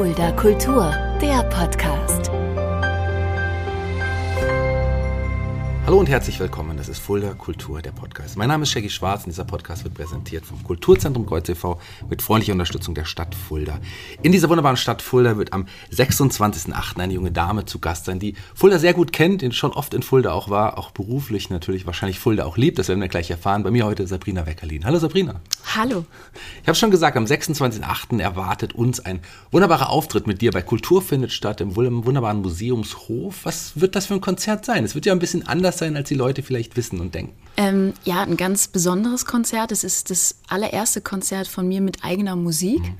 Fulda Kultur, der Podcast. Hallo und herzlich willkommen. Das ist Fulda Kultur, der Podcast. Mein Name ist Shaggy Schwarz und dieser Podcast wird präsentiert vom Kulturzentrum Kreuz e.V. mit freundlicher Unterstützung der Stadt Fulda. In dieser wunderbaren Stadt Fulda wird am 26.08. eine junge Dame zu Gast sein, die Fulda sehr gut kennt, die schon oft in Fulda auch war, auch beruflich natürlich wahrscheinlich Fulda auch liebt. Das werden wir gleich erfahren. Bei mir heute Sabrina Weckerlin. Hallo Sabrina. Hallo. Ich habe schon gesagt, am 26.08. erwartet uns ein wunderbarer Auftritt mit dir bei Kultur findet statt im wunderbaren Museumshof. Was wird das für ein Konzert sein? Es wird ja ein bisschen anders sein, als die Leute vielleicht wissen und denken. Ähm, ja, ein ganz besonderes Konzert. Es ist das allererste Konzert von mir mit eigener Musik. Mhm.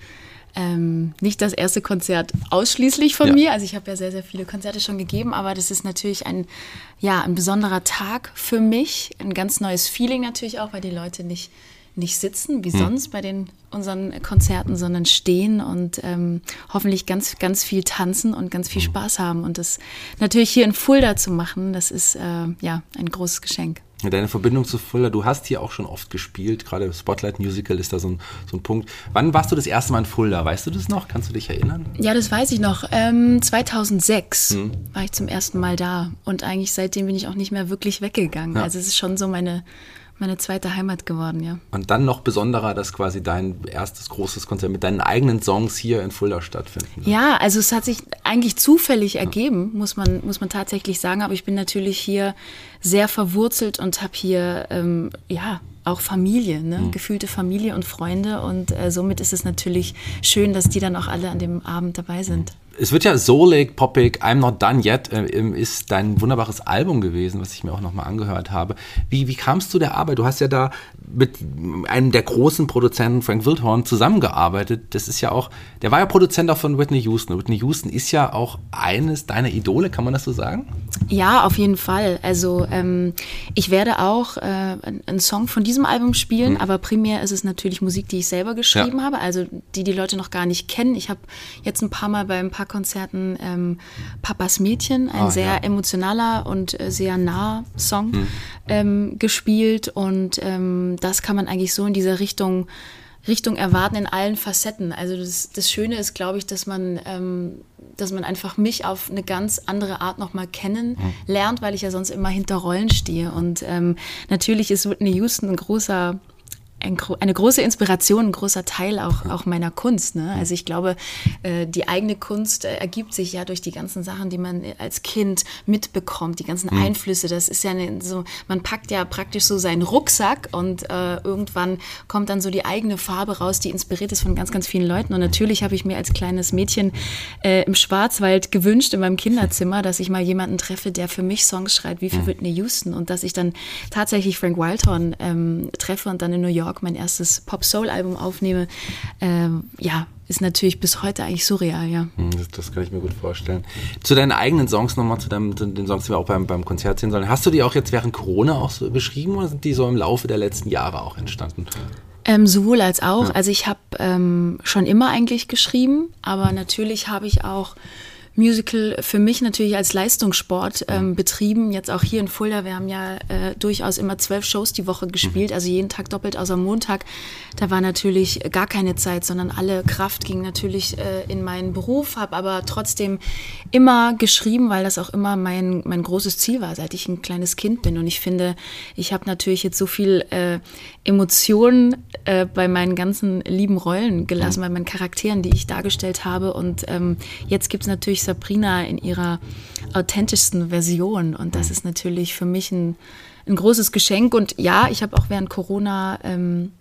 Ähm, nicht das erste Konzert ausschließlich von ja. mir. Also ich habe ja sehr, sehr viele Konzerte schon gegeben, aber das ist natürlich ein, ja, ein besonderer Tag für mich. Ein ganz neues Feeling natürlich auch, weil die Leute nicht nicht sitzen wie hm. sonst bei den unseren Konzerten, sondern stehen und ähm, hoffentlich ganz, ganz viel tanzen und ganz viel hm. Spaß haben. Und das natürlich hier in Fulda zu machen, das ist äh, ja ein großes Geschenk. Deine Verbindung zu Fulda, du hast hier auch schon oft gespielt, gerade Spotlight Musical ist da so ein, so ein Punkt. Wann warst du das erste Mal in Fulda? Weißt du das noch? Kannst du dich erinnern? Ja, das weiß ich noch. Ähm, 2006 hm. war ich zum ersten Mal da und eigentlich seitdem bin ich auch nicht mehr wirklich weggegangen. Ja. Also es ist schon so meine, meine zweite Heimat geworden, ja. Und dann noch besonderer, dass quasi dein erstes großes Konzert mit deinen eigenen Songs hier in Fulda stattfindet. Ja, also es hat sich eigentlich zufällig ergeben, muss man, muss man tatsächlich sagen. Aber ich bin natürlich hier sehr verwurzelt und habe hier, ähm, ja, auch Familie, ne? Mhm. gefühlte Familie und Freunde. Und äh, somit ist es natürlich schön, dass die dann auch alle an dem Abend dabei sind. Es wird ja soulig, poppig, I'm Not Done Yet äh, ist dein wunderbares Album gewesen, was ich mir auch nochmal angehört habe. Wie, wie kamst du der Arbeit? Du hast ja da mit einem der großen Produzenten, Frank Wildhorn, zusammengearbeitet. Das ist ja auch, der war ja Produzent auch von Whitney Houston. Whitney Houston ist ja auch eines deiner Idole, kann man das so sagen? Ja, auf jeden Fall. Also ähm, ich werde auch äh, einen Song von diesem Album spielen, mhm. aber primär ist es natürlich Musik, die ich selber geschrieben ja. habe, also die die Leute noch gar nicht kennen. Ich habe jetzt ein paar Mal bei ein paar Konzerten ähm, Papas Mädchen, ein ah, sehr ja. emotionaler und äh, sehr nah Song hm. ähm, gespielt und ähm, das kann man eigentlich so in dieser Richtung Richtung erwarten in allen Facetten. Also das, das Schöne ist, glaube ich, dass man, ähm, dass man einfach mich auf eine ganz andere Art nochmal kennenlernt, hm. weil ich ja sonst immer hinter Rollen stehe. Und ähm, natürlich ist Whitney Houston ein großer ein, eine große Inspiration, ein großer Teil auch, auch meiner Kunst. Ne? Also ich glaube, äh, die eigene Kunst äh, ergibt sich ja durch die ganzen Sachen, die man als Kind mitbekommt, die ganzen mhm. Einflüsse. Das ist ja eine, so, man packt ja praktisch so seinen Rucksack und äh, irgendwann kommt dann so die eigene Farbe raus, die inspiriert ist von ganz, ganz vielen Leuten. Und natürlich habe ich mir als kleines Mädchen äh, im Schwarzwald gewünscht, in meinem Kinderzimmer, dass ich mal jemanden treffe, der für mich Songs schreibt, wie für mhm. Whitney Houston. Und dass ich dann tatsächlich Frank Wildhorn ähm, treffe und dann in New York York mein erstes Pop-Soul-Album aufnehme, ähm, ja, ist natürlich bis heute eigentlich surreal, ja. Hm, das, das, kann ich mir gut vorstellen. Zu deinen eigenen Songs nochmal, zu, deinem, zu den Songs, die wir auch beim, beim Konzert sehen sollen. Hast du die auch jetzt während Corona auch so beschrieben oder sind die so im Laufe der letzten Jahre auch entstanden? Ähm, sowohl als auch. Ja. Also ich habe ähm, schon immer eigentlich geschrieben, aber natürlich habe ich auch Musical für mich natürlich als Leistungssport ähm, betrieben. Jetzt auch hier in Fulda. Wir haben ja äh, durchaus immer zwölf Shows die Woche gespielt, mhm. also jeden Tag doppelt außer Montag. Da war natürlich gar keine Zeit, sondern alle Kraft ging natürlich äh, in meinen Beruf, habe aber trotzdem immer geschrieben, weil das auch immer mein, mein großes Ziel war, seit ich ein kleines Kind bin. Und ich finde, ich habe natürlich jetzt so viel äh, Emotionen äh, bei meinen ganzen lieben Rollen gelassen, bei meinen Charakteren, die ich dargestellt habe. Und ähm, jetzt gibt es natürlich Sabrina in ihrer authentischsten Version. Und das mhm. ist natürlich für mich ein, ein großes Geschenk. Und ja, ich habe auch während Corona ähm,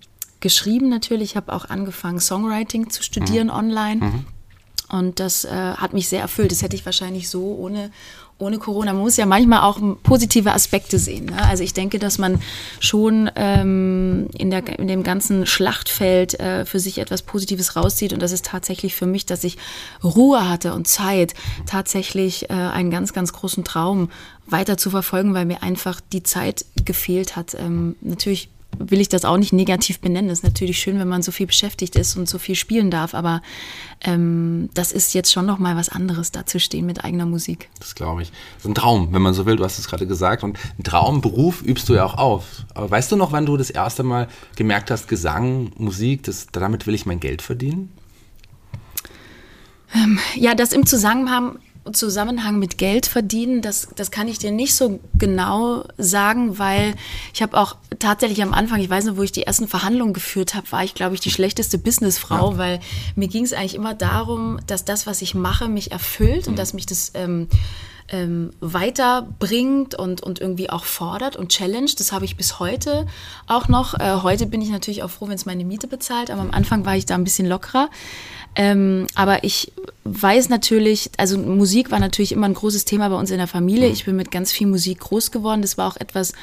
geschrieben natürlich. Ich habe auch angefangen, Songwriting zu studieren mhm. online. Mhm. Und das äh, hat mich sehr erfüllt. Das hätte ich wahrscheinlich so ohne, ohne Corona. Man muss ja manchmal auch positive Aspekte sehen. Ne? Also ich denke, dass man schon ähm, in, der, in dem ganzen Schlachtfeld äh, für sich etwas Positives rauszieht. Und das ist tatsächlich für mich, dass ich Ruhe hatte und Zeit, tatsächlich äh, einen ganz, ganz großen Traum weiter zu verfolgen, weil mir einfach die Zeit gefehlt hat. Ähm, natürlich will ich das auch nicht negativ benennen. Es ist natürlich schön, wenn man so viel beschäftigt ist und so viel spielen darf, aber ähm, das ist jetzt schon noch mal was anderes, da zu stehen mit eigener Musik. Das glaube ich. Das ist ein Traum, wenn man so will. Du hast es gerade gesagt. Und einen Traumberuf übst du ja auch auf. Aber weißt du noch, wann du das erste Mal gemerkt hast, Gesang, Musik, das, damit will ich mein Geld verdienen? Ähm, ja, das im Zusammenhang, Zusammenhang mit Geld verdienen, das, das kann ich dir nicht so genau sagen, weil ich habe auch tatsächlich am Anfang, ich weiß nicht, wo ich die ersten Verhandlungen geführt habe, war ich, glaube ich, die schlechteste Businessfrau, ja. weil mir ging es eigentlich immer darum, dass das, was ich mache, mich erfüllt mhm. und dass mich das ähm, ähm, weiterbringt und, und irgendwie auch fordert und challenged. Das habe ich bis heute auch noch. Äh, heute bin ich natürlich auch froh, wenn es meine Miete bezahlt, aber am Anfang war ich da ein bisschen lockerer. Ähm, aber ich weiß natürlich, also Musik war natürlich immer ein großes Thema bei uns in der Familie. Mhm. Ich bin mit ganz viel Musik groß geworden. Das war auch etwas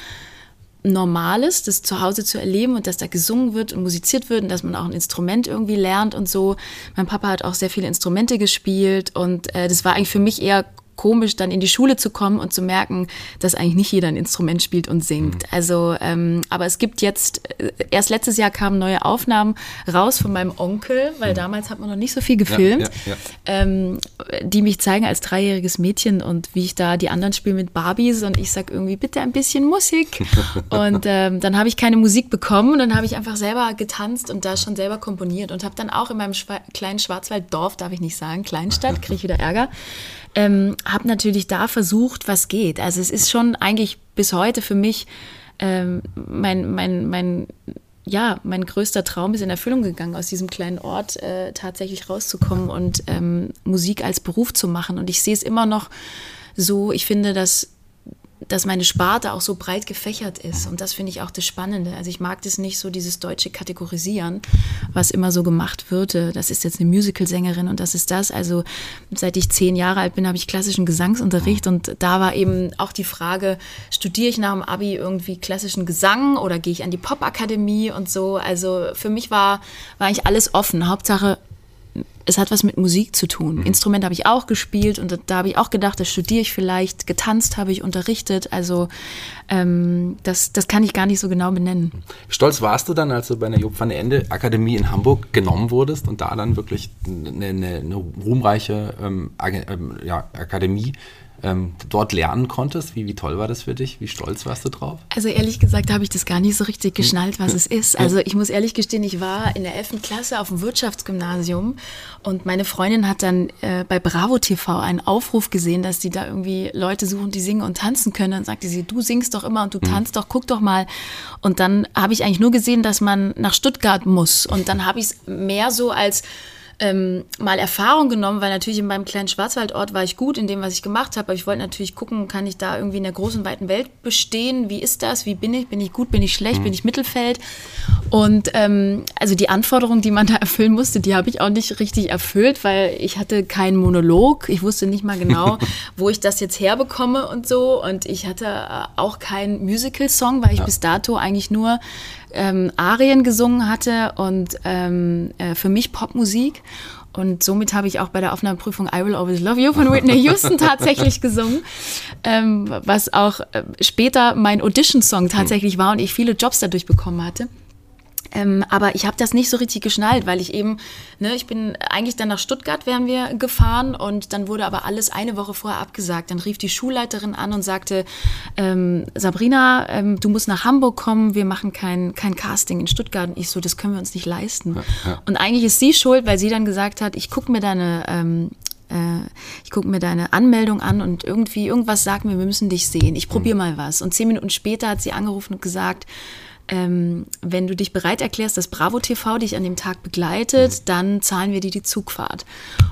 Normales, das zu Hause zu erleben und dass da gesungen wird und musiziert wird und dass man auch ein Instrument irgendwie lernt und so. Mein Papa hat auch sehr viele Instrumente gespielt und äh, das war eigentlich für mich eher komisch, dann in die Schule zu kommen und zu merken, dass eigentlich nicht jeder ein Instrument spielt und singt. Mhm. Also, ähm, aber es gibt jetzt, äh, erst letztes Jahr kamen neue Aufnahmen raus von meinem Onkel, weil mhm. damals hat man noch nicht so viel gefilmt, ja, ja, ja. Ähm, die mich zeigen als dreijähriges Mädchen und wie ich da die anderen spielen mit Barbies und ich sag irgendwie, bitte ein bisschen Musik. und ähm, dann habe ich keine Musik bekommen und dann habe ich einfach selber getanzt und da schon selber komponiert und habe dann auch in meinem Schwa kleinen Schwarzwalddorf, darf ich nicht sagen, Kleinstadt, kriege ich wieder Ärger, ähm, habe natürlich da versucht, was geht. Also es ist schon eigentlich bis heute für mich ähm, mein, mein, mein, ja, mein größter Traum ist in Erfüllung gegangen, aus diesem kleinen Ort äh, tatsächlich rauszukommen und ähm, Musik als Beruf zu machen. Und ich sehe es immer noch so, ich finde, dass dass meine Sparte auch so breit gefächert ist. Und das finde ich auch das Spannende. Also ich mag das nicht so, dieses deutsche Kategorisieren, was immer so gemacht wird. Das ist jetzt eine Musicalsängerin und das ist das. Also seit ich zehn Jahre alt bin, habe ich klassischen Gesangsunterricht und da war eben auch die Frage, studiere ich nach dem Abi irgendwie klassischen Gesang oder gehe ich an die Popakademie und so. Also für mich war, war eigentlich alles offen. Hauptsache es hat was mit Musik zu tun. Mhm. Instrument habe ich auch gespielt und da habe ich auch gedacht, das studiere ich vielleicht. Getanzt habe ich unterrichtet. Also ähm, das, das kann ich gar nicht so genau benennen. Stolz warst du dann, als du bei der Job van Ende Akademie in Hamburg genommen wurdest und da dann wirklich eine, eine, eine ruhmreiche ähm, ähm ja, Akademie ähm, dort lernen konntest? Wie, wie toll war das für dich? Wie stolz warst du drauf? Also ehrlich gesagt habe ich das gar nicht so richtig geschnallt, was es ist. Also ich muss ehrlich gestehen, ich war in der 11. Klasse auf dem Wirtschaftsgymnasium und meine Freundin hat dann äh, bei Bravo TV einen Aufruf gesehen, dass die da irgendwie Leute suchen, die singen und tanzen können. Dann sagte sie, du singst doch immer und du mhm. tanzt doch, guck doch mal. Und dann habe ich eigentlich nur gesehen, dass man nach Stuttgart muss. Und dann habe ich es mehr so als ähm, mal Erfahrung genommen, weil natürlich in meinem kleinen Schwarzwaldort war ich gut in dem, was ich gemacht habe. Aber ich wollte natürlich gucken, kann ich da irgendwie in der großen, weiten Welt bestehen? Wie ist das? Wie bin ich? Bin ich gut? Bin ich schlecht? Mhm. Bin ich Mittelfeld? Und ähm, also die Anforderungen, die man da erfüllen musste, die habe ich auch nicht richtig erfüllt, weil ich hatte keinen Monolog. Ich wusste nicht mal genau, wo ich das jetzt herbekomme und so. Und ich hatte äh, auch keinen Musical-Song, weil ich ja. bis dato eigentlich nur ähm, Arien gesungen hatte und ähm, äh, für mich Popmusik. Und somit habe ich auch bei der Aufnahmeprüfung I Will Always Love You von Whitney Houston tatsächlich gesungen, ähm, was auch äh, später mein Audition-Song tatsächlich war und ich viele Jobs dadurch bekommen hatte. Ähm, aber ich habe das nicht so richtig geschnallt, weil ich eben, ne, ich bin eigentlich dann nach Stuttgart wären wir gefahren und dann wurde aber alles eine Woche vorher abgesagt. Dann rief die Schulleiterin an und sagte, ähm, Sabrina, ähm, du musst nach Hamburg kommen, wir machen kein, kein Casting in Stuttgart. Und ich so, das können wir uns nicht leisten. Ja, ja. Und eigentlich ist sie schuld, weil sie dann gesagt hat, ich gucke mir deine ähm, äh, ich gucke mir deine Anmeldung an und irgendwie irgendwas sagt mir, wir müssen dich sehen. Ich probiere mhm. mal was. Und zehn Minuten später hat sie angerufen und gesagt, ähm, wenn du dich bereit erklärst, dass Bravo TV dich an dem Tag begleitet, mhm. dann zahlen wir dir die Zugfahrt.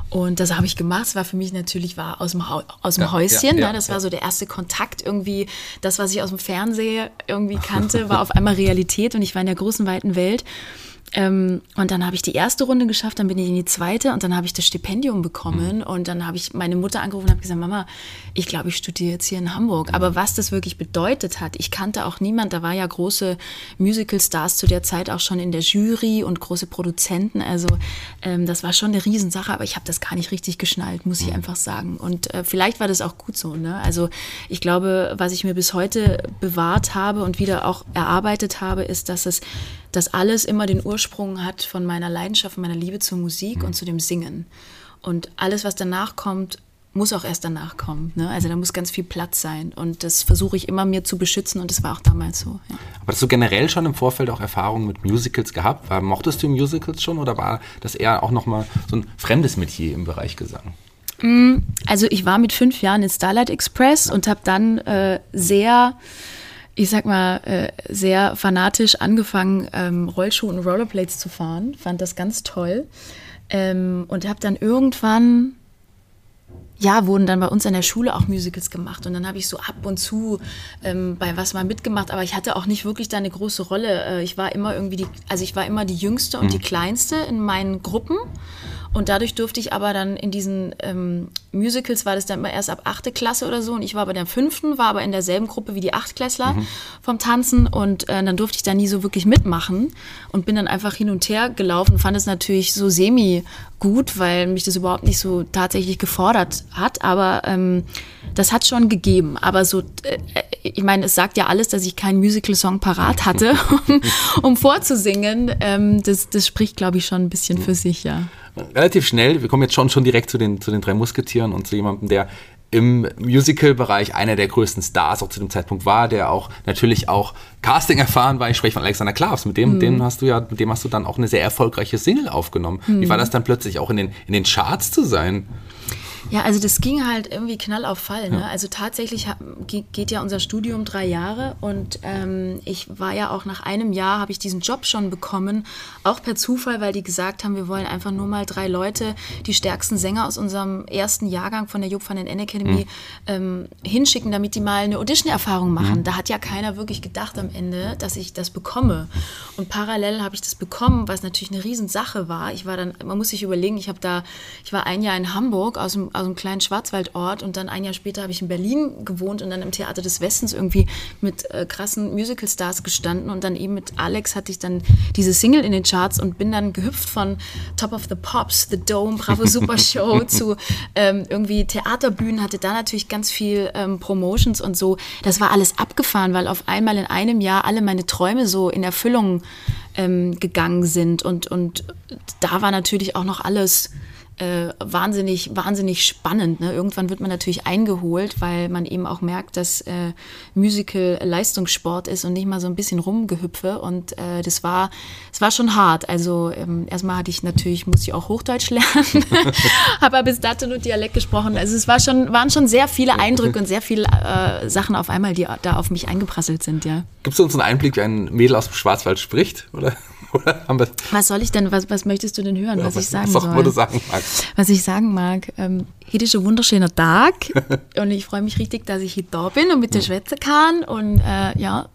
Und das habe ich gemacht. Das war für mich natürlich war aus dem, ha aus dem ja, Häuschen. Ja, ja, ne? Das war so der erste Kontakt irgendwie. Das, was ich aus dem Fernsehen irgendwie kannte, war auf einmal Realität und ich war in der großen, weiten Welt. Ähm, und dann habe ich die erste Runde geschafft, dann bin ich in die zweite und dann habe ich das Stipendium bekommen. Mhm. Und dann habe ich meine Mutter angerufen und habe gesagt, Mama, ich glaube, ich studiere jetzt hier in Hamburg. Mhm. Aber was das wirklich bedeutet hat, ich kannte auch niemand, da war ja große Musical-Stars zu der Zeit auch schon in der Jury und große Produzenten. Also ähm, das war schon eine Riesensache, aber ich habe das gar nicht richtig geschnallt, muss ich mhm. einfach sagen. Und äh, vielleicht war das auch gut so. Ne? Also ich glaube, was ich mir bis heute bewahrt habe und wieder auch erarbeitet habe, ist, dass es dass alles immer den Ursprung hat von meiner Leidenschaft, meiner Liebe zur Musik mhm. und zu dem Singen. Und alles, was danach kommt, muss auch erst danach kommen. Ne? Also da muss ganz viel Platz sein. Und das versuche ich immer mir zu beschützen und das war auch damals so. Ja. Aber hast du generell schon im Vorfeld auch Erfahrungen mit Musicals gehabt? War, mochtest du Musicals schon oder war das eher auch nochmal so ein fremdes Metier im Bereich Gesang? Mm, also ich war mit fünf Jahren in Starlight Express und habe dann äh, sehr ich sag mal, äh, sehr fanatisch angefangen, ähm, Rollschuh und Rollerblades zu fahren. Fand das ganz toll. Ähm, und habe dann irgendwann, ja, wurden dann bei uns an der Schule auch Musicals gemacht. Und dann habe ich so ab und zu ähm, bei was mal mitgemacht. Aber ich hatte auch nicht wirklich da eine große Rolle. Äh, ich war immer irgendwie die, also ich war immer die Jüngste und mhm. die Kleinste in meinen Gruppen. Und dadurch durfte ich aber dann in diesen ähm, Musicals, war das dann immer erst ab achte Klasse oder so. Und ich war bei der fünften, war aber in derselben Gruppe wie die Achtklässler mhm. vom Tanzen. Und äh, dann durfte ich da nie so wirklich mitmachen und bin dann einfach hin und her gelaufen. Fand es natürlich so semi gut, weil mich das überhaupt nicht so tatsächlich gefordert hat. Aber ähm, das hat schon gegeben. Aber so, äh, ich meine, es sagt ja alles, dass ich keinen Musical-Song parat hatte, um, um vorzusingen. Ähm, das, das spricht, glaube ich, schon ein bisschen für sich, ja relativ schnell, wir kommen jetzt schon, schon direkt zu den, zu den drei Musketieren und zu jemandem, der im Musical-Bereich einer der größten Stars auch zu dem Zeitpunkt war, der auch natürlich auch Casting erfahren war. Ich spreche von Alexander Klavs, mit dem, mhm. dem hast du ja, mit dem hast du dann auch eine sehr erfolgreiche Single aufgenommen. Mhm. Wie war das dann plötzlich auch in den, in den Charts zu sein? Ja, also das ging halt irgendwie knall auf Fall. Ne? Ja. Also tatsächlich geht ja unser Studium drei Jahre und ähm, ich war ja auch nach einem Jahr, habe ich diesen Job schon bekommen, auch per Zufall, weil die gesagt haben, wir wollen einfach nur mal drei Leute, die stärksten Sänger aus unserem ersten Jahrgang von der Job van den N Academy mhm. ähm, hinschicken, damit die mal eine Audition-Erfahrung machen. Mhm. Da hat ja keiner wirklich gedacht am Ende, dass ich das bekomme. Und parallel habe ich das bekommen, was natürlich eine Riesensache war. Ich war dann, man muss sich überlegen, ich habe da, ich war ein Jahr in Hamburg aus dem aus einem kleinen Schwarzwaldort und dann ein Jahr später habe ich in Berlin gewohnt und dann im Theater des Westens irgendwie mit äh, krassen Musicalstars gestanden und dann eben mit Alex hatte ich dann diese Single in den Charts und bin dann gehüpft von Top of the Pops, The Dome, Bravo Super Show zu ähm, irgendwie Theaterbühnen, hatte da natürlich ganz viel ähm, Promotions und so. Das war alles abgefahren, weil auf einmal in einem Jahr alle meine Träume so in Erfüllung ähm, gegangen sind und, und da war natürlich auch noch alles äh, wahnsinnig, wahnsinnig spannend. Ne? Irgendwann wird man natürlich eingeholt, weil man eben auch merkt, dass äh, Musical Leistungssport ist und nicht mal so ein bisschen rumgehüpfe. Und äh, das war, das war schon hart. Also ähm, erstmal hatte ich natürlich, muss ich auch Hochdeutsch lernen, habe aber bis dato nur Dialekt gesprochen. Also es war schon, waren schon sehr viele Eindrücke und sehr viele äh, Sachen auf einmal, die da auf mich eingeprasselt sind, ja. Gibst du uns einen Einblick, wie ein Mädel aus dem Schwarzwald spricht? Oder? Was soll ich denn, was, was möchtest du denn hören, was, was ich sagen was soll? Du sagen magst. Was ich sagen mag. Ähm, heute ist ein wunderschöner Tag und ich freue mich richtig, dass ich hier da bin und mit dir schwätzen kann. Und äh, ja,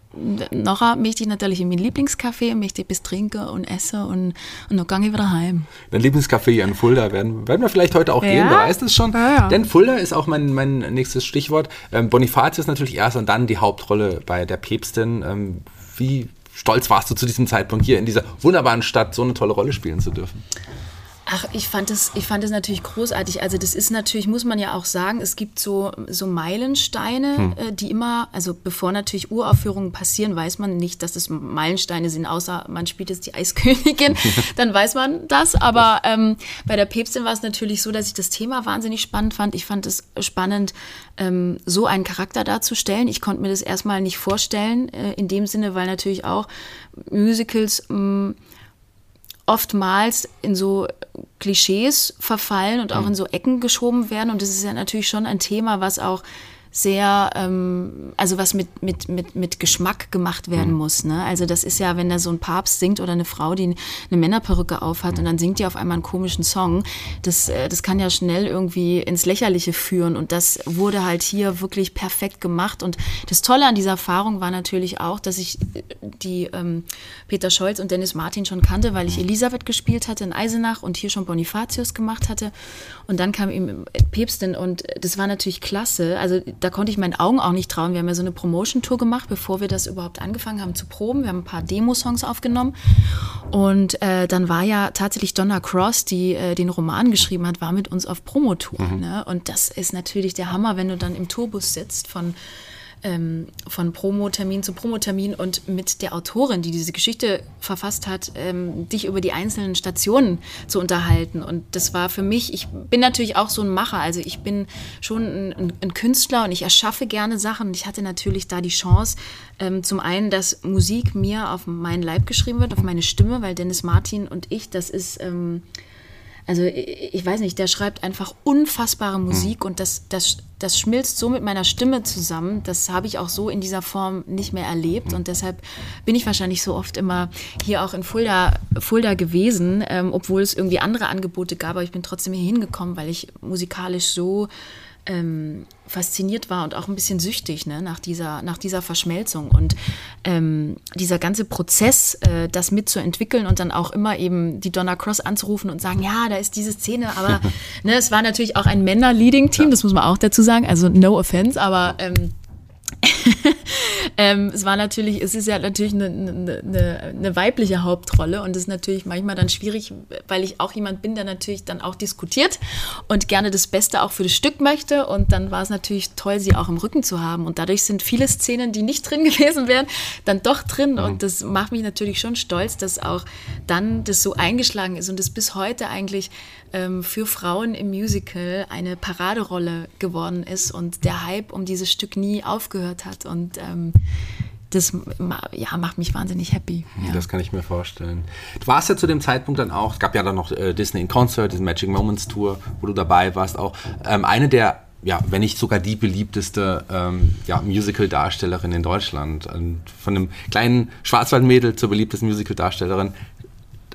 nachher möchte ich natürlich in mein Lieblingscafé, möchte etwas trinken und essen und, und dann gehe ich wieder heim. Dein Lieblingscafé in Fulda werden, werden wir vielleicht heute auch ja? gehen, wer weiß es schon. Ja, ja. Denn Fulda ist auch mein, mein nächstes Stichwort. Ähm, Bonifatius natürlich erst und dann die Hauptrolle bei der Päpstin. Ähm, wie stolz warst du zu diesem Zeitpunkt hier in dieser wunderbaren Stadt so eine tolle Rolle spielen zu dürfen? Ach, ich fand es, ich fand es natürlich großartig. Also das ist natürlich, muss man ja auch sagen, es gibt so, so Meilensteine, hm. äh, die immer, also bevor natürlich Uraufführungen passieren, weiß man nicht, dass es Meilensteine sind, außer man spielt jetzt die Eiskönigin, dann weiß man das. Aber ähm, bei der Päpstin war es natürlich so, dass ich das Thema wahnsinnig spannend fand. Ich fand es spannend, ähm, so einen Charakter darzustellen. Ich konnte mir das erstmal nicht vorstellen, äh, in dem Sinne, weil natürlich auch Musicals mh, mm, oftmals in so Klischees verfallen und auch mhm. in so Ecken geschoben werden. Und das ist ja natürlich schon ein Thema, was auch sehr, ähm, also was mit, mit, mit, mit Geschmack gemacht werden mhm. muss. Ne? Also das ist ja, wenn da so ein Papst singt oder eine Frau, die eine Männerperücke aufhat mhm. und dann singt die auf einmal einen komischen Song, das, äh, das kann ja schnell irgendwie ins Lächerliche führen und das wurde halt hier wirklich perfekt gemacht und das Tolle an dieser Erfahrung war natürlich auch, dass ich äh, die ähm, Peter Scholz und Dennis Martin schon kannte, weil ich mhm. Elisabeth gespielt hatte in Eisenach und hier schon Bonifatius gemacht hatte und dann kam eben Päpstin und das war natürlich klasse, also da konnte ich meinen Augen auch nicht trauen. Wir haben ja so eine Promotion-Tour gemacht, bevor wir das überhaupt angefangen haben zu proben. Wir haben ein paar Demo-Songs aufgenommen. Und äh, dann war ja tatsächlich Donna Cross, die äh, den Roman geschrieben hat, war mit uns auf Promotour. Mhm. Ne? Und das ist natürlich der Hammer, wenn du dann im Tourbus sitzt von ähm, von Promotermin zu Promotermin und mit der Autorin, die diese Geschichte verfasst hat, ähm, dich über die einzelnen Stationen zu unterhalten. Und das war für mich, ich bin natürlich auch so ein Macher, also ich bin schon ein, ein Künstler und ich erschaffe gerne Sachen. Ich hatte natürlich da die Chance, ähm, zum einen, dass Musik mir auf meinen Leib geschrieben wird, auf meine Stimme, weil Dennis Martin und ich, das ist ähm, also ich weiß nicht, der schreibt einfach unfassbare hm. Musik mhm. und das, das, das schmilzt so mit meiner Stimme zusammen. Das habe ich auch so in dieser Form nicht mehr erlebt mhm. und deshalb bin ich wahrscheinlich so oft immer hier auch in Fulda, Fulda gewesen, ähm, obwohl es irgendwie andere Angebote gab, aber ich bin trotzdem hier hingekommen, weil ich musikalisch so ähm, fasziniert war und auch ein bisschen süchtig ne, nach, dieser, nach dieser Verschmelzung. Und ähm, dieser ganze Prozess, äh, das mitzuentwickeln und dann auch immer eben die Donna Cross anzurufen und sagen, ja, da ist diese Szene, aber ne, es war natürlich auch ein Männer-Leading-Team, das muss man auch dazu sagen, also no offense, aber ähm, ähm, es war natürlich, es ist ja natürlich eine, eine, eine, weibliche Hauptrolle und es ist natürlich manchmal dann schwierig, weil ich auch jemand bin, der natürlich dann auch diskutiert und gerne das Beste auch für das Stück möchte. Und dann war es natürlich toll, sie auch im Rücken zu haben. Und dadurch sind viele Szenen, die nicht drin gewesen wären, dann doch drin. Mhm. Und das macht mich natürlich schon stolz, dass auch dann das so eingeschlagen ist und es bis heute eigentlich ähm, für Frauen im Musical eine Paraderolle geworden ist und der Hype um dieses Stück nie aufgehört hat. Und ähm, das ja, macht mich wahnsinnig happy. Ja. Das kann ich mir vorstellen. Du warst ja zu dem Zeitpunkt dann auch, es gab ja dann noch äh, Disney in Concert, diese Magic Moments Tour, wo du dabei warst, auch ähm, eine der ja, wenn nicht sogar die beliebteste ähm, ja, Musical-Darstellerin in Deutschland. Und von einem kleinen Schwarzwaldmädel zur beliebtesten Musical-Darstellerin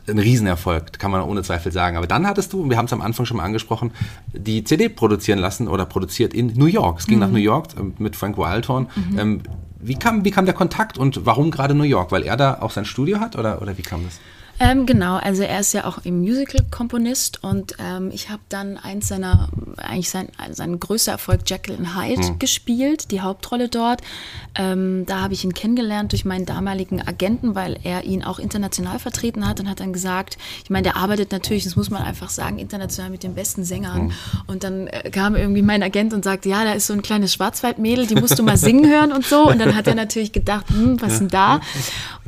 ein Riesenerfolg, kann man ohne Zweifel sagen. Aber dann hattest du, wir haben es am Anfang schon mal angesprochen, die CD produzieren lassen oder produziert in New York. Es ging mhm. nach New York ähm, mit Frank Wildhorn. Mhm. Ähm, wie, kam, wie kam der Kontakt und warum gerade New York? Weil er da auch sein Studio hat oder, oder wie kam das? Ähm, genau, also er ist ja auch im Musical-Komponist und ähm, ich habe dann eins seiner, eigentlich sein, sein größter Erfolg, and Hyde, hm. gespielt, die Hauptrolle dort. Ähm, da habe ich ihn kennengelernt durch meinen damaligen Agenten, weil er ihn auch international vertreten hat und hat dann gesagt, ich meine, der arbeitet natürlich, das muss man einfach sagen, international mit den besten Sängern. Hm. Und dann äh, kam irgendwie mein Agent und sagte, ja, da ist so ein kleines Schwarzwaldmädel, die musst du mal singen hören und so. Und dann hat er natürlich gedacht, hm, was ja. denn da?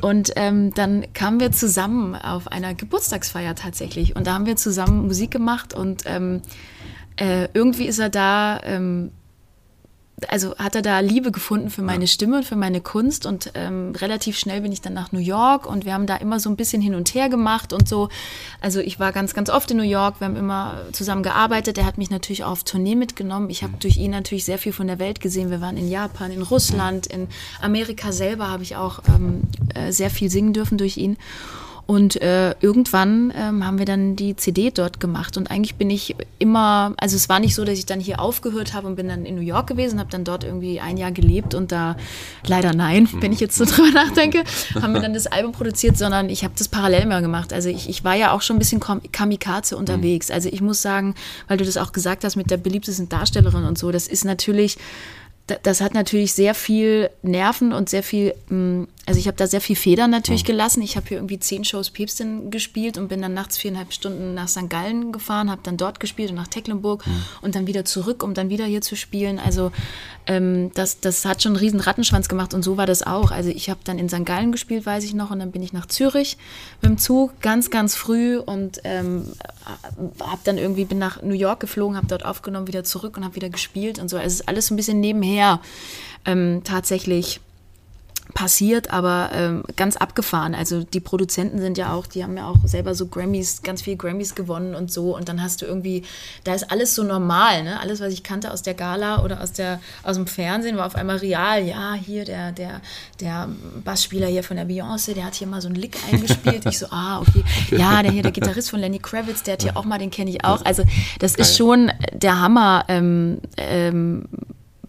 Und ähm, dann kamen wir zusammen auf einer Geburtstagsfeier tatsächlich. Und da haben wir zusammen Musik gemacht und ähm, äh, irgendwie ist er da ähm, also hat er da Liebe gefunden für meine Stimme und für meine Kunst und ähm, relativ schnell bin ich dann nach New York und wir haben da immer so ein bisschen hin und her gemacht und so. Also ich war ganz, ganz oft in New York, wir haben immer zusammen gearbeitet. Er hat mich natürlich auch auf Tournee mitgenommen. Ich habe mhm. durch ihn natürlich sehr viel von der Welt gesehen. Wir waren in Japan, in Russland, in Amerika selber habe ich auch ähm, äh, sehr viel singen dürfen durch ihn. Und äh, irgendwann ähm, haben wir dann die CD dort gemacht. Und eigentlich bin ich immer, also es war nicht so, dass ich dann hier aufgehört habe und bin dann in New York gewesen, habe dann dort irgendwie ein Jahr gelebt und da leider nein, wenn ich jetzt so drüber nachdenke, haben wir dann das Album produziert, sondern ich habe das parallel mal gemacht. Also ich, ich war ja auch schon ein bisschen Kamikaze unterwegs. Also ich muss sagen, weil du das auch gesagt hast mit der beliebtesten Darstellerin und so, das ist natürlich das hat natürlich sehr viel Nerven und sehr viel, mm, also ich habe da sehr viel Federn natürlich gelassen. Ich habe hier irgendwie zehn Shows Päpstin gespielt und bin dann nachts viereinhalb Stunden nach St. Gallen gefahren, habe dann dort gespielt und nach Tecklenburg mhm. und dann wieder zurück, um dann wieder hier zu spielen. Also ähm, das, das hat schon einen riesen Rattenschwanz gemacht und so war das auch. Also ich habe dann in St. Gallen gespielt, weiß ich noch, und dann bin ich nach Zürich mit dem Zug ganz, ganz früh und ähm, habe dann irgendwie, bin nach New York geflogen, habe dort aufgenommen, wieder zurück und habe wieder gespielt und so. Also es ist alles so ein bisschen nebenher ähm, tatsächlich passiert, aber ähm, ganz abgefahren. Also die Produzenten sind ja auch, die haben ja auch selber so Grammys, ganz viel Grammys gewonnen und so. Und dann hast du irgendwie, da ist alles so normal, ne? Alles, was ich kannte aus der Gala oder aus der aus dem Fernsehen, war auf einmal real. Ja, hier der der der Bassspieler hier von der Beyoncé, der hat hier mal so einen Lick eingespielt. ich so, ah okay, ja, der hier der Gitarrist von Lenny Kravitz, der hat hier auch mal, den kenne ich auch. Also das ist schon der Hammer. Ähm, ähm,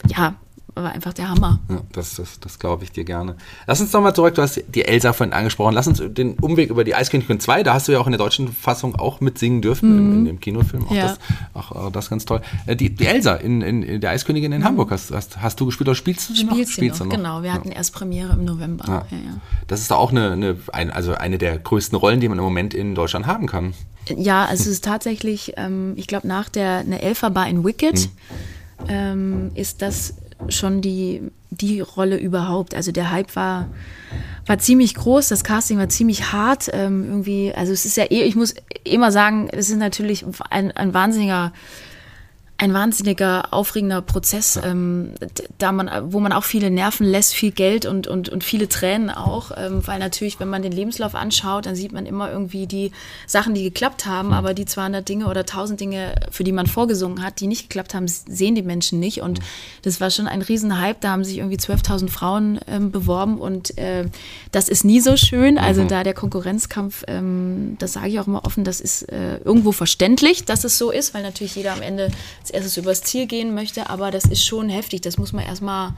ja, war einfach der Hammer. Ja, das das, das glaube ich dir gerne. Lass uns nochmal zurück, du hast die Elsa vorhin angesprochen. Lass uns den Umweg über die Eiskönigin 2, da hast du ja auch in der deutschen Fassung auch mitsingen dürfen, mhm. in, dem Kinofilm. Auch, ja. das, auch, auch das ganz toll. Äh, die, die Elsa in, in, in, der Eiskönigin in mhm. Hamburg hast, hast, hast du gespielt oder spielst du sie noch? Spielst sie noch, genau. Wir hatten erst Premiere im November. Ja. Das ist auch eine, eine, ein, also eine der größten Rollen, die man im Moment in Deutschland haben kann. Ja, also es ist tatsächlich, ähm, ich glaube, nach der eine Elferbar in Wicked mhm. Ähm, ist das schon die, die Rolle überhaupt. Also der Hype war, war ziemlich groß, das Casting war ziemlich hart. Ähm, irgendwie, also es ist ja eh, ich muss immer sagen, es ist natürlich ein, ein wahnsinniger ein wahnsinniger, aufregender Prozess, ja. ähm, da man, wo man auch viele Nerven lässt, viel Geld und, und, und viele Tränen auch, ähm, weil natürlich, wenn man den Lebenslauf anschaut, dann sieht man immer irgendwie die Sachen, die geklappt haben, mhm. aber die 200 Dinge oder 1000 Dinge, für die man vorgesungen hat, die nicht geklappt haben, sehen die Menschen nicht und mhm. das war schon ein Riesenhype, da haben sich irgendwie 12.000 Frauen ähm, beworben und äh, das ist nie so schön, also mhm. da der Konkurrenzkampf, ähm, das sage ich auch immer offen, das ist äh, irgendwo verständlich, dass es so ist, weil natürlich jeder am Ende als erstes übers Ziel gehen möchte, aber das ist schon heftig. Das muss man erstmal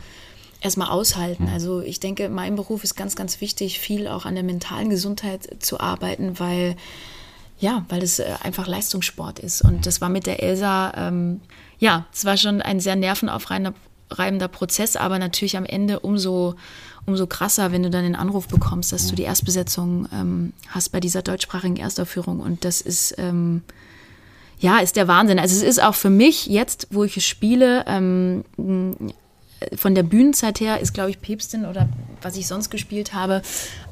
erstmal aushalten. Also ich denke, mein Beruf ist ganz, ganz wichtig, viel auch an der mentalen Gesundheit zu arbeiten, weil ja, weil es äh, einfach Leistungssport ist. Und das war mit der Elsa, ähm, ja, es war schon ein sehr nervenaufreibender Prozess, aber natürlich am Ende umso, umso krasser, wenn du dann den Anruf bekommst, dass du die Erstbesetzung ähm, hast bei dieser deutschsprachigen Erstaufführung. Und das ist ähm, ja, ist der Wahnsinn. Also es ist auch für mich jetzt, wo ich es spiele, ähm, von der Bühnenzeit her ist, glaube ich, Päpstin oder was ich sonst gespielt habe,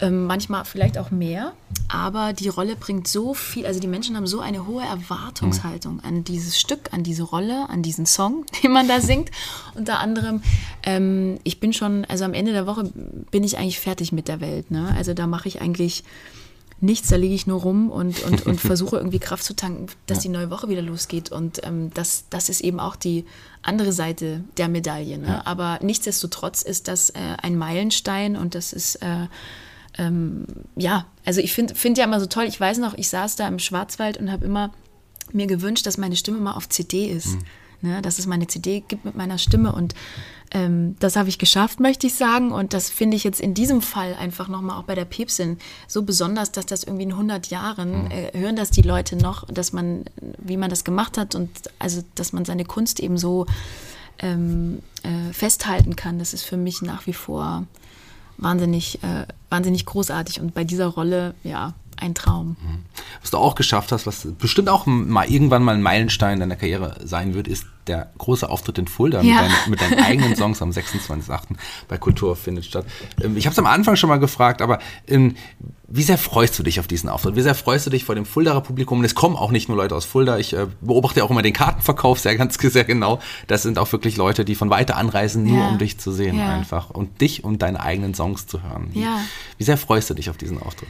ähm, manchmal vielleicht auch mehr. Aber die Rolle bringt so viel, also die Menschen haben so eine hohe Erwartungshaltung an dieses Stück, an diese Rolle, an diesen Song, den man da singt. Unter anderem, ähm, ich bin schon, also am Ende der Woche bin ich eigentlich fertig mit der Welt. Ne? Also da mache ich eigentlich nichts, da liege ich nur rum und, und, und versuche irgendwie Kraft zu tanken, dass ja. die neue Woche wieder losgeht. Und ähm, das, das ist eben auch die andere Seite der Medaille. Ne? Ja. Aber nichtsdestotrotz ist das äh, ein Meilenstein und das ist, äh, ähm, ja, also ich finde find ja immer so toll, ich weiß noch, ich saß da im Schwarzwald und habe immer mir gewünscht, dass meine Stimme mal auf CD ist. Mhm. Ne? Dass es meine CD gibt mit meiner Stimme und ähm, das habe ich geschafft, möchte ich sagen. Und das finde ich jetzt in diesem Fall einfach nochmal auch bei der Päpstin so besonders, dass das irgendwie in 100 Jahren mhm. äh, hören das die Leute noch, dass man, wie man das gemacht hat und also, dass man seine Kunst eben so ähm, äh, festhalten kann. Das ist für mich nach wie vor wahnsinnig, äh, wahnsinnig großartig. Und bei dieser Rolle, ja, ein Traum. Mhm. Was du auch geschafft hast, was bestimmt auch mal irgendwann mal ein Meilenstein deiner Karriere sein wird, ist der große Auftritt in Fulda ja. mit, deinen, mit, deinen, eigenen Songs am 26.08. bei Kultur findet statt. Ähm, ich habe es am Anfang schon mal gefragt, aber ähm, wie sehr freust du dich auf diesen Auftritt? Wie sehr freust du dich vor dem Fuldaer Publikum? Und es kommen auch nicht nur Leute aus Fulda. Ich äh, beobachte auch immer den Kartenverkauf sehr ganz sehr genau. Das sind auch wirklich Leute, die von weiter anreisen, nur ja. um dich zu sehen ja. einfach und dich und deine eigenen Songs zu hören. Wie, wie sehr freust du dich auf diesen Auftritt?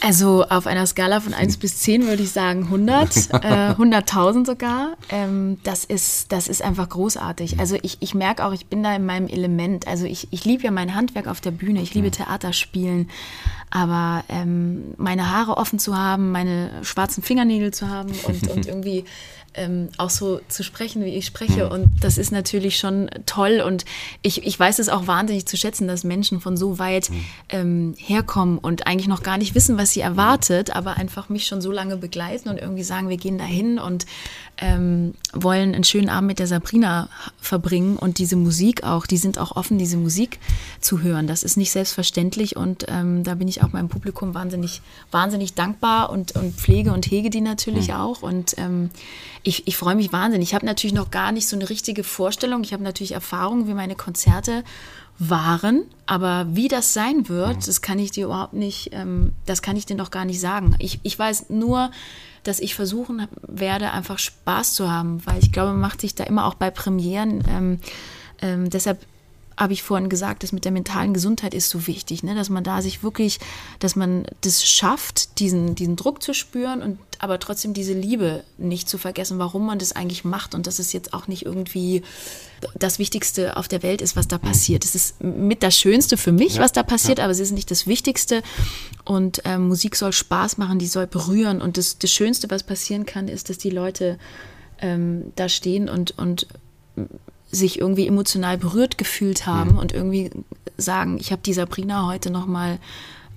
Also auf einer Skala von 1 bis 10 würde ich sagen 100, äh, 100.000 sogar. Ähm, das, ist, das ist einfach großartig. Also ich, ich merke auch, ich bin da in meinem Element. Also ich, ich liebe ja mein Handwerk auf der Bühne, ich liebe Theaterspielen, aber ähm, meine Haare offen zu haben, meine schwarzen Fingernägel zu haben und, und irgendwie ähm, auch so zu sprechen, wie ich spreche. Mhm. Und das ist natürlich schon toll. Und ich, ich weiß es auch wahnsinnig zu schätzen, dass Menschen von so weit mhm. ähm, herkommen und eigentlich noch gar nicht wissen, was sie erwartet, aber einfach mich schon so lange begleiten und irgendwie sagen, wir gehen dahin und ähm, wollen einen schönen Abend mit der Sabrina verbringen. Und diese Musik auch, die sind auch offen, diese Musik zu hören. Das ist nicht selbstverständlich. Und ähm, da bin ich auch meinem Publikum wahnsinnig, wahnsinnig dankbar und, und pflege und hege die natürlich mhm. auch. Und ähm, ich, ich freue mich wahnsinnig. Ich habe natürlich noch gar nicht so eine richtige Vorstellung. Ich habe natürlich Erfahrung, wie meine Konzerte waren, aber wie das sein wird, mhm. das kann ich dir überhaupt nicht, ähm, das kann ich dir noch gar nicht sagen. Ich, ich weiß nur, dass ich versuchen werde, einfach Spaß zu haben, weil ich glaube, man macht sich da immer auch bei Premieren. Ähm, ähm, deshalb habe ich vorhin gesagt, das mit der mentalen Gesundheit ist so wichtig, ne? dass man da sich wirklich, dass man das schafft, diesen, diesen Druck zu spüren und aber trotzdem diese Liebe nicht zu vergessen, warum man das eigentlich macht und dass es jetzt auch nicht irgendwie das Wichtigste auf der Welt ist, was da passiert. Es ist mit das Schönste für mich, ja, was da passiert, ja. aber es ist nicht das Wichtigste und äh, Musik soll Spaß machen, die soll berühren und das, das Schönste, was passieren kann, ist, dass die Leute ähm, da stehen und, und sich irgendwie emotional berührt gefühlt haben mhm. und irgendwie sagen, ich habe die Sabrina heute nochmal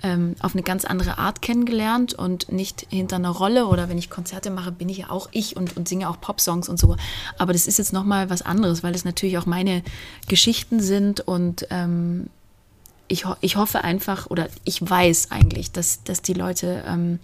ähm, auf eine ganz andere Art kennengelernt und nicht hinter einer Rolle oder wenn ich Konzerte mache, bin ich ja auch ich und, und singe auch Popsongs und so. Aber das ist jetzt nochmal was anderes, weil es natürlich auch meine Geschichten sind und ähm, ich, ich hoffe einfach oder ich weiß eigentlich, dass, dass die Leute ähm,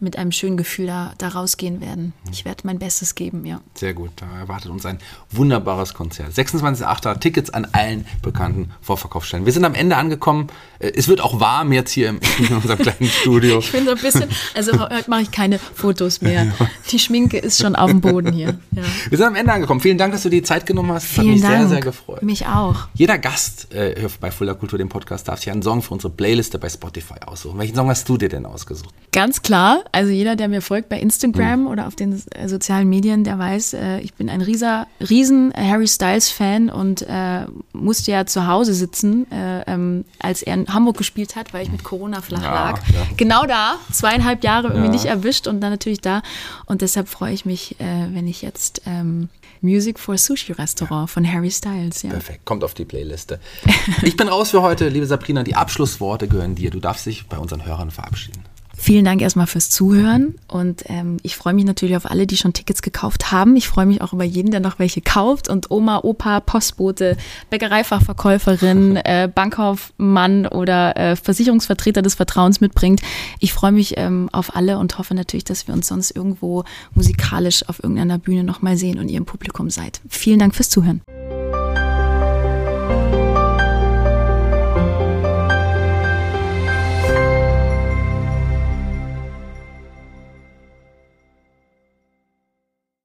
mit einem schönen Gefühl da, da rausgehen werden. Ich werde mein Bestes geben, ja. Sehr gut, da erwartet uns ein wunderbares Konzert. 26.8. Tickets an allen bekannten Vorverkaufsstellen. Wir sind am Ende angekommen. Äh, es wird auch warm jetzt hier in unserem kleinen Studio. Ich bin so ein bisschen, also heute mache ich keine Fotos mehr. Die Schminke ist schon auf dem Boden hier. Ja. Wir sind am Ende angekommen. Vielen Dank, dass du die Zeit genommen hast. Das Vielen hat mich Dank. sehr, sehr gefreut. Mich auch. Jeder Gast äh, bei Fuller Kultur, dem Podcast, darf sich einen Song für unsere Playliste bei Spotify aussuchen. Welchen Song hast du dir denn ausgesucht? Ganz klar, also jeder, der mir folgt bei Instagram mhm. oder auf den sozialen Medien, der weiß, äh, ich bin ein rieser, riesen Harry Styles Fan und äh, musste ja zu Hause sitzen, äh, ähm, als er in Hamburg gespielt hat, weil ich mit Corona flach Ja, lag. ja. Genau da, zweieinhalb Jahre irgendwie Ja. nicht erwischt und dann natürlich da. Und deshalb freue ich mich, äh, wenn ich jetzt ähm, Music for Sushi Restaurant von Harry Styles, ja. Perfekt, kommt auf die Playliste. Ich bin raus für heute, liebe Sabrina. Die Abschlussworte gehören dir. Du darfst dich bei unseren Hörern verabschieden. Vielen Dank erstmal fürs Zuhören und ähm, ich freue mich natürlich auf alle, die schon Tickets gekauft haben. Ich freue mich auch über jeden, der noch welche kauft und Oma, Opa, Postbote, Bäckereifachverkäuferin, äh, Bankkaufmann oder äh, Versicherungsvertreter des Vertrauens mitbringt. Ich freue mich ähm, auf alle und hoffe natürlich, dass wir uns sonst irgendwo musikalisch auf irgendeiner Bühne nochmal sehen und ihr im Publikum seid. Vielen Dank fürs Zuhören.